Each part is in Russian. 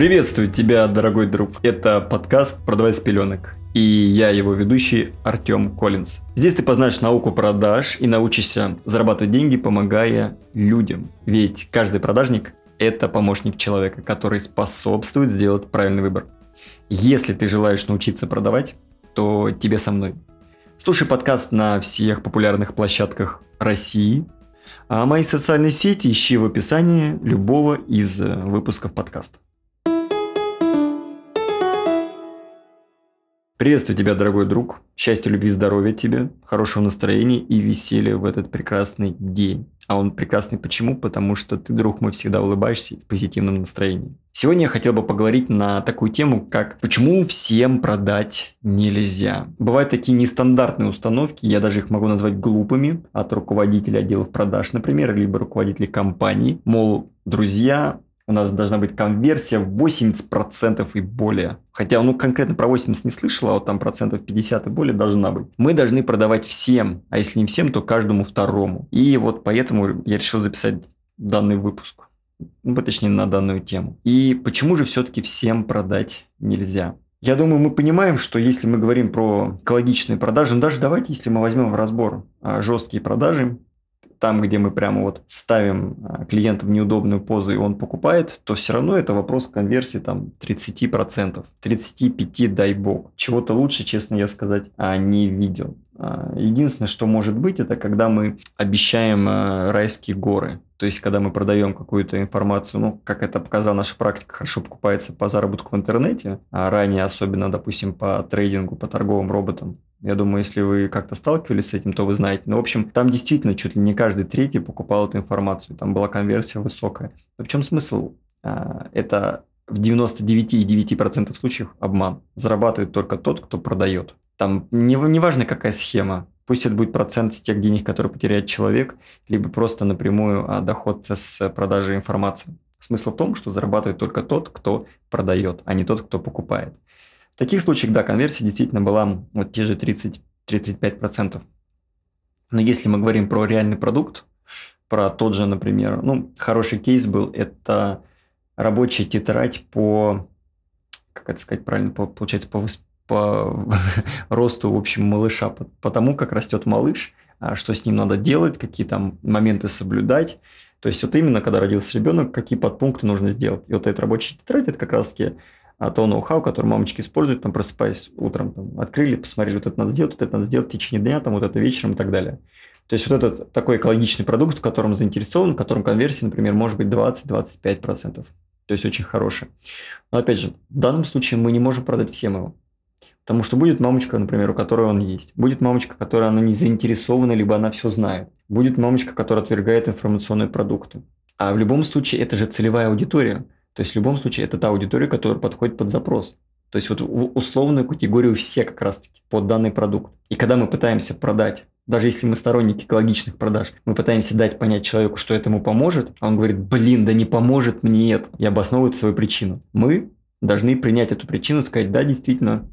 Приветствую тебя, дорогой друг. Это подкаст «Продавай с пеленок». И я его ведущий Артем Коллинз. Здесь ты познаешь науку продаж и научишься зарабатывать деньги, помогая людям. Ведь каждый продажник – это помощник человека, который способствует сделать правильный выбор. Если ты желаешь научиться продавать, то тебе со мной. Слушай подкаст на всех популярных площадках России, а мои социальные сети ищи в описании любого из выпусков подкаста. Приветствую тебя, дорогой друг. Счастья, любви, здоровья тебе, хорошего настроения и веселья в этот прекрасный день. А он прекрасный почему? Потому что ты, друг мой, всегда улыбаешься в позитивном настроении. Сегодня я хотел бы поговорить на такую тему, как почему всем продать нельзя. Бывают такие нестандартные установки, я даже их могу назвать глупыми, от руководителя отделов продаж, например, либо руководителей компаний. Мол, друзья, у нас должна быть конверсия в 80% и более. Хотя, ну, конкретно про 80 не слышал, а вот там процентов 50 и более должна быть. Мы должны продавать всем, а если не всем, то каждому второму. И вот поэтому я решил записать данный выпуск. Ну, точнее, на данную тему. И почему же все-таки всем продать нельзя? Я думаю, мы понимаем, что если мы говорим про экологичные продажи, ну даже давайте, если мы возьмем в разбор а, жесткие продажи, там, где мы прямо вот ставим а, клиента в неудобную позу, и он покупает, то все равно это вопрос конверсии там 30%, 35% дай бог. Чего-то лучше, честно я сказать, а, не видел. А, единственное, что может быть, это когда мы обещаем райские горы. То есть, когда мы продаем какую-то информацию, ну, как это показала наша практика, хорошо покупается по заработку в интернете, а ранее особенно, допустим, по трейдингу, по торговым роботам, я думаю, если вы как-то сталкивались с этим, то вы знаете. Но, в общем, там действительно чуть ли не каждый третий покупал эту информацию. Там была конверсия высокая. Но в чем смысл? А, это в 99,9% случаев обман. Зарабатывает только тот, кто продает. Там не важно, какая схема. Пусть это будет процент с тех денег, которые потеряет человек, либо просто напрямую а, доход с продажи информации. Смысл в том, что зарабатывает только тот, кто продает, а не тот, кто покупает. Таких случаях, да, конверсия действительно была вот те же 30-35%. Но если мы говорим про реальный продукт, про тот же, например, ну, хороший кейс был, это рабочая тетрадь по, как это сказать правильно, по, получается, по, по росту, в общем, малыша, по, по тому, как растет малыш, а что с ним надо делать, какие там моменты соблюдать. То есть вот именно, когда родился ребенок, какие подпункты нужно сделать. И вот эта рабочая тетрадь, это как раз-таки а то ноу-хау, который мамочки используют, там, просыпаясь утром, там, открыли, посмотрели, вот это надо сделать, вот это надо сделать в течение дня, там, вот это вечером и так далее. То есть вот этот такой экологичный продукт, в котором заинтересован, в котором конверсия, например, может быть 20-25%. То есть очень хороший. Но опять же, в данном случае мы не можем продать всем его. Потому что будет мамочка, например, у которой он есть. Будет мамочка, которая она не заинтересована, либо она все знает. Будет мамочка, которая отвергает информационные продукты. А в любом случае это же целевая аудитория – то есть в любом случае это та аудитория, которая подходит под запрос. То есть вот условную категорию все как раз-таки под данный продукт. И когда мы пытаемся продать, даже если мы сторонники экологичных продаж, мы пытаемся дать понять человеку, что это ему поможет, а он говорит, блин, да не поможет мне это, и обосновывает свою причину. Мы должны принять эту причину, сказать, да, действительно,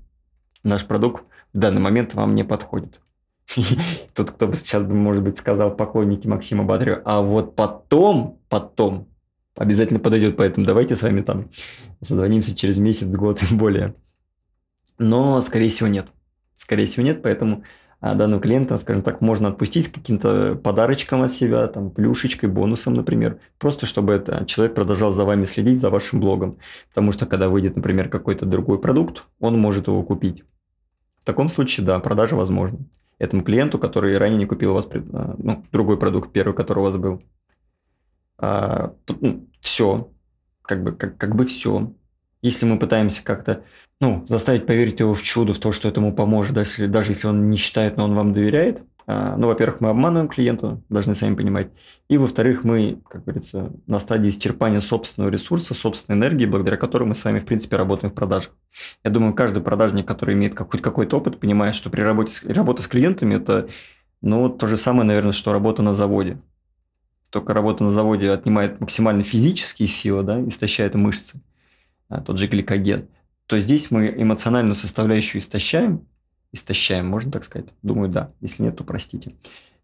наш продукт в данный момент вам не подходит. Тут кто бы сейчас, может быть, сказал поклонники Максима Батарева, а вот потом, потом обязательно подойдет, поэтому давайте с вами там созвонимся через месяц, год и более. Но, скорее всего, нет. Скорее всего, нет, поэтому а, данного клиента, скажем так, можно отпустить с каким-то подарочком от себя, там, плюшечкой, бонусом, например, просто чтобы это, человек продолжал за вами следить, за вашим блогом. Потому что, когда выйдет, например, какой-то другой продукт, он может его купить. В таком случае, да, продажа возможна. Этому клиенту, который ранее не купил у вас а, ну, другой продукт, первый, который у вас был а, ну, все, как бы, как, как бы все. Если мы пытаемся как-то ну, заставить поверить его в чудо, в то, что этому поможет, даже если, даже если он не считает, но он вам доверяет, а, ну, во-первых, мы обманываем клиента, должны сами понимать. И, во-вторых, мы, как говорится, на стадии исчерпания собственного ресурса, собственной энергии, благодаря которой мы с вами, в принципе, работаем в продажах. Я думаю, каждый продажник, который имеет какой-то опыт, понимает, что при работе, с, работа с клиентами – это ну, то же самое, наверное, что работа на заводе только работа на заводе отнимает максимально физические силы, да, истощает мышцы, а, тот же гликоген, то здесь мы эмоциональную составляющую истощаем, истощаем, можно так сказать? Думаю, да. Если нет, то простите.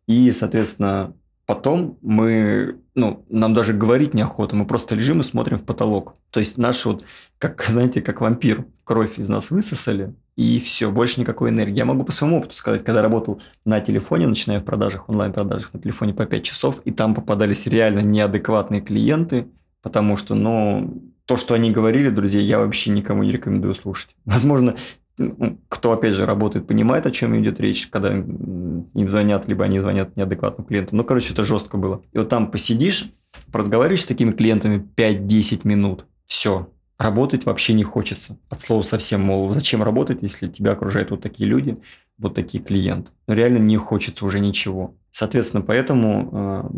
И, соответственно, Потом мы, ну, нам даже говорить неохота, мы просто лежим и смотрим в потолок. То есть наш вот, как, знаете, как вампир, кровь из нас высосали, и все, больше никакой энергии. Я могу по своему опыту сказать, когда работал на телефоне, начиная в продажах, онлайн-продажах на телефоне по 5 часов, и там попадались реально неадекватные клиенты, потому что, ну, то, что они говорили, друзья, я вообще никому не рекомендую слушать. Возможно, ну, кто, опять же, работает, понимает, о чем идет речь, когда им звонят, либо они звонят неадекватным клиентам. Ну, короче, это жестко было. И вот там посидишь, разговариваешь с такими клиентами 5-10 минут, все, работать вообще не хочется. От слова совсем, мол, зачем работать, если тебя окружают вот такие люди, вот такие клиенты. Но реально не хочется уже ничего. Соответственно, поэтому э,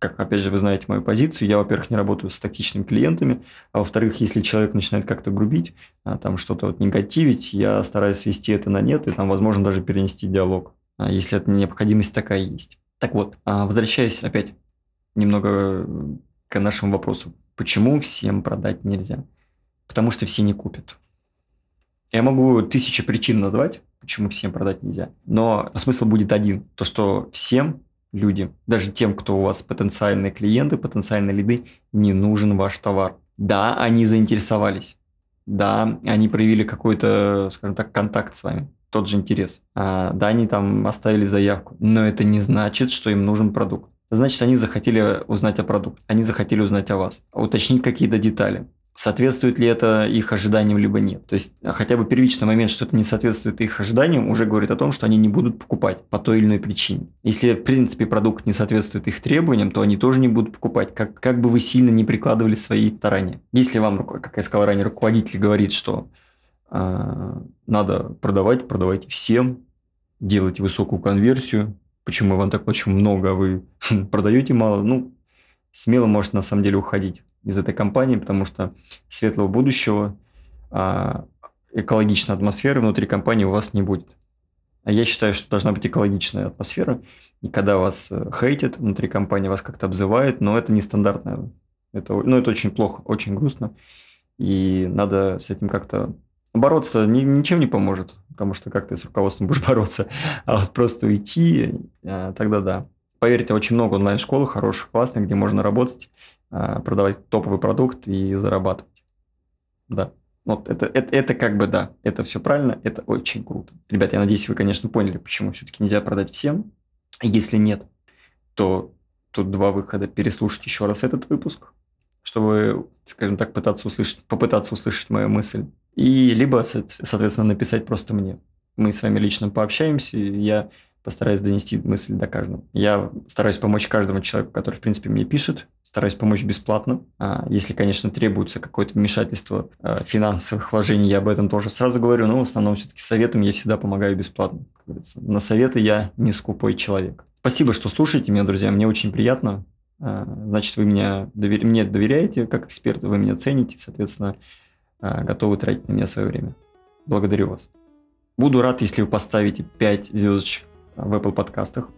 как, опять же, вы знаете мою позицию, я, во-первых, не работаю с токсичными клиентами, а во-вторых, если человек начинает как-то грубить, а, там что-то вот негативить, я стараюсь свести это на нет и там, возможно, даже перенести диалог, а, если это необходимость такая есть. Так вот, а, возвращаясь опять немного к нашему вопросу. Почему всем продать нельзя? Потому что все не купят. Я могу тысячи причин назвать, почему всем продать нельзя. Но смысл будет один. То, что всем люди, даже тем, кто у вас потенциальные клиенты, потенциальные лиды, не нужен ваш товар. Да, они заинтересовались. Да, они проявили какой-то, скажем так, контакт с вами, тот же интерес. А, да, они там оставили заявку, но это не значит, что им нужен продукт. Значит, они захотели узнать о продукте, они захотели узнать о вас, уточнить какие-то детали соответствует ли это их ожиданиям, либо нет. То есть а, хотя бы первичный момент, что это не соответствует их ожиданиям, уже говорит о том, что они не будут покупать по той или иной причине. Если, в принципе, продукт не соответствует их требованиям, то они тоже не будут покупать, как, как бы вы сильно не прикладывали свои старания. Если вам, как я сказал ранее, руководитель говорит, что э, надо продавать, продавайте всем, делайте высокую конверсию, почему вам так очень много, а вы продаете мало, ну, смело может на самом деле уходить из этой компании, потому что светлого будущего, а, экологичной атмосферы внутри компании у вас не будет. А я считаю, что должна быть экологичная атмосфера, и когда вас э, хейтят внутри компании, вас как-то обзывают, но это нестандартно. Это, ну, это очень плохо, очень грустно, и надо с этим как-то бороться ни, ничем не поможет, потому что как ты с руководством будешь бороться, а вот просто уйти, а, тогда да. Поверьте, очень много онлайн-школ хороших, классных, где можно работать, а, продавать топовый продукт и зарабатывать. Да. Вот это, это, это как бы да, это все правильно, это очень круто. Ребят, я надеюсь, вы, конечно, поняли, почему все-таки нельзя продать всем. Если нет, то тут два выхода. Переслушать еще раз этот выпуск, чтобы, скажем так, пытаться услышать, попытаться услышать мою мысль. И либо, соответственно, написать просто мне. Мы с вами лично пообщаемся, и я постараюсь донести мысль до каждого. Я стараюсь помочь каждому человеку, который, в принципе, мне пишет, стараюсь помочь бесплатно. А если, конечно, требуется какое-то вмешательство а, финансовых вложений, я об этом тоже сразу говорю, но в основном все-таки советом я всегда помогаю бесплатно. На советы я не скупой человек. Спасибо, что слушаете меня, друзья, мне очень приятно. А, значит, вы меня довер... мне доверяете как эксперту, вы меня цените, соответственно, готовы тратить на меня свое время. Благодарю вас. Буду рад, если вы поставите 5 звездочек в Apple подкастах,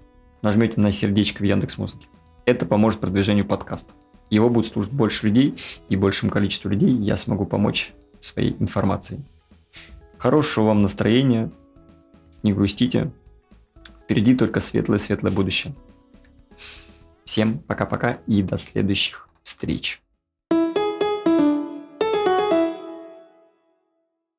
нажмете на сердечко в Яндекс Музыке. Это поможет продвижению подкаста. Его будет слушать больше людей, и большему количеству людей я смогу помочь своей информацией. Хорошего вам настроения, не грустите. Впереди только светлое-светлое будущее. Всем пока-пока и до следующих встреч.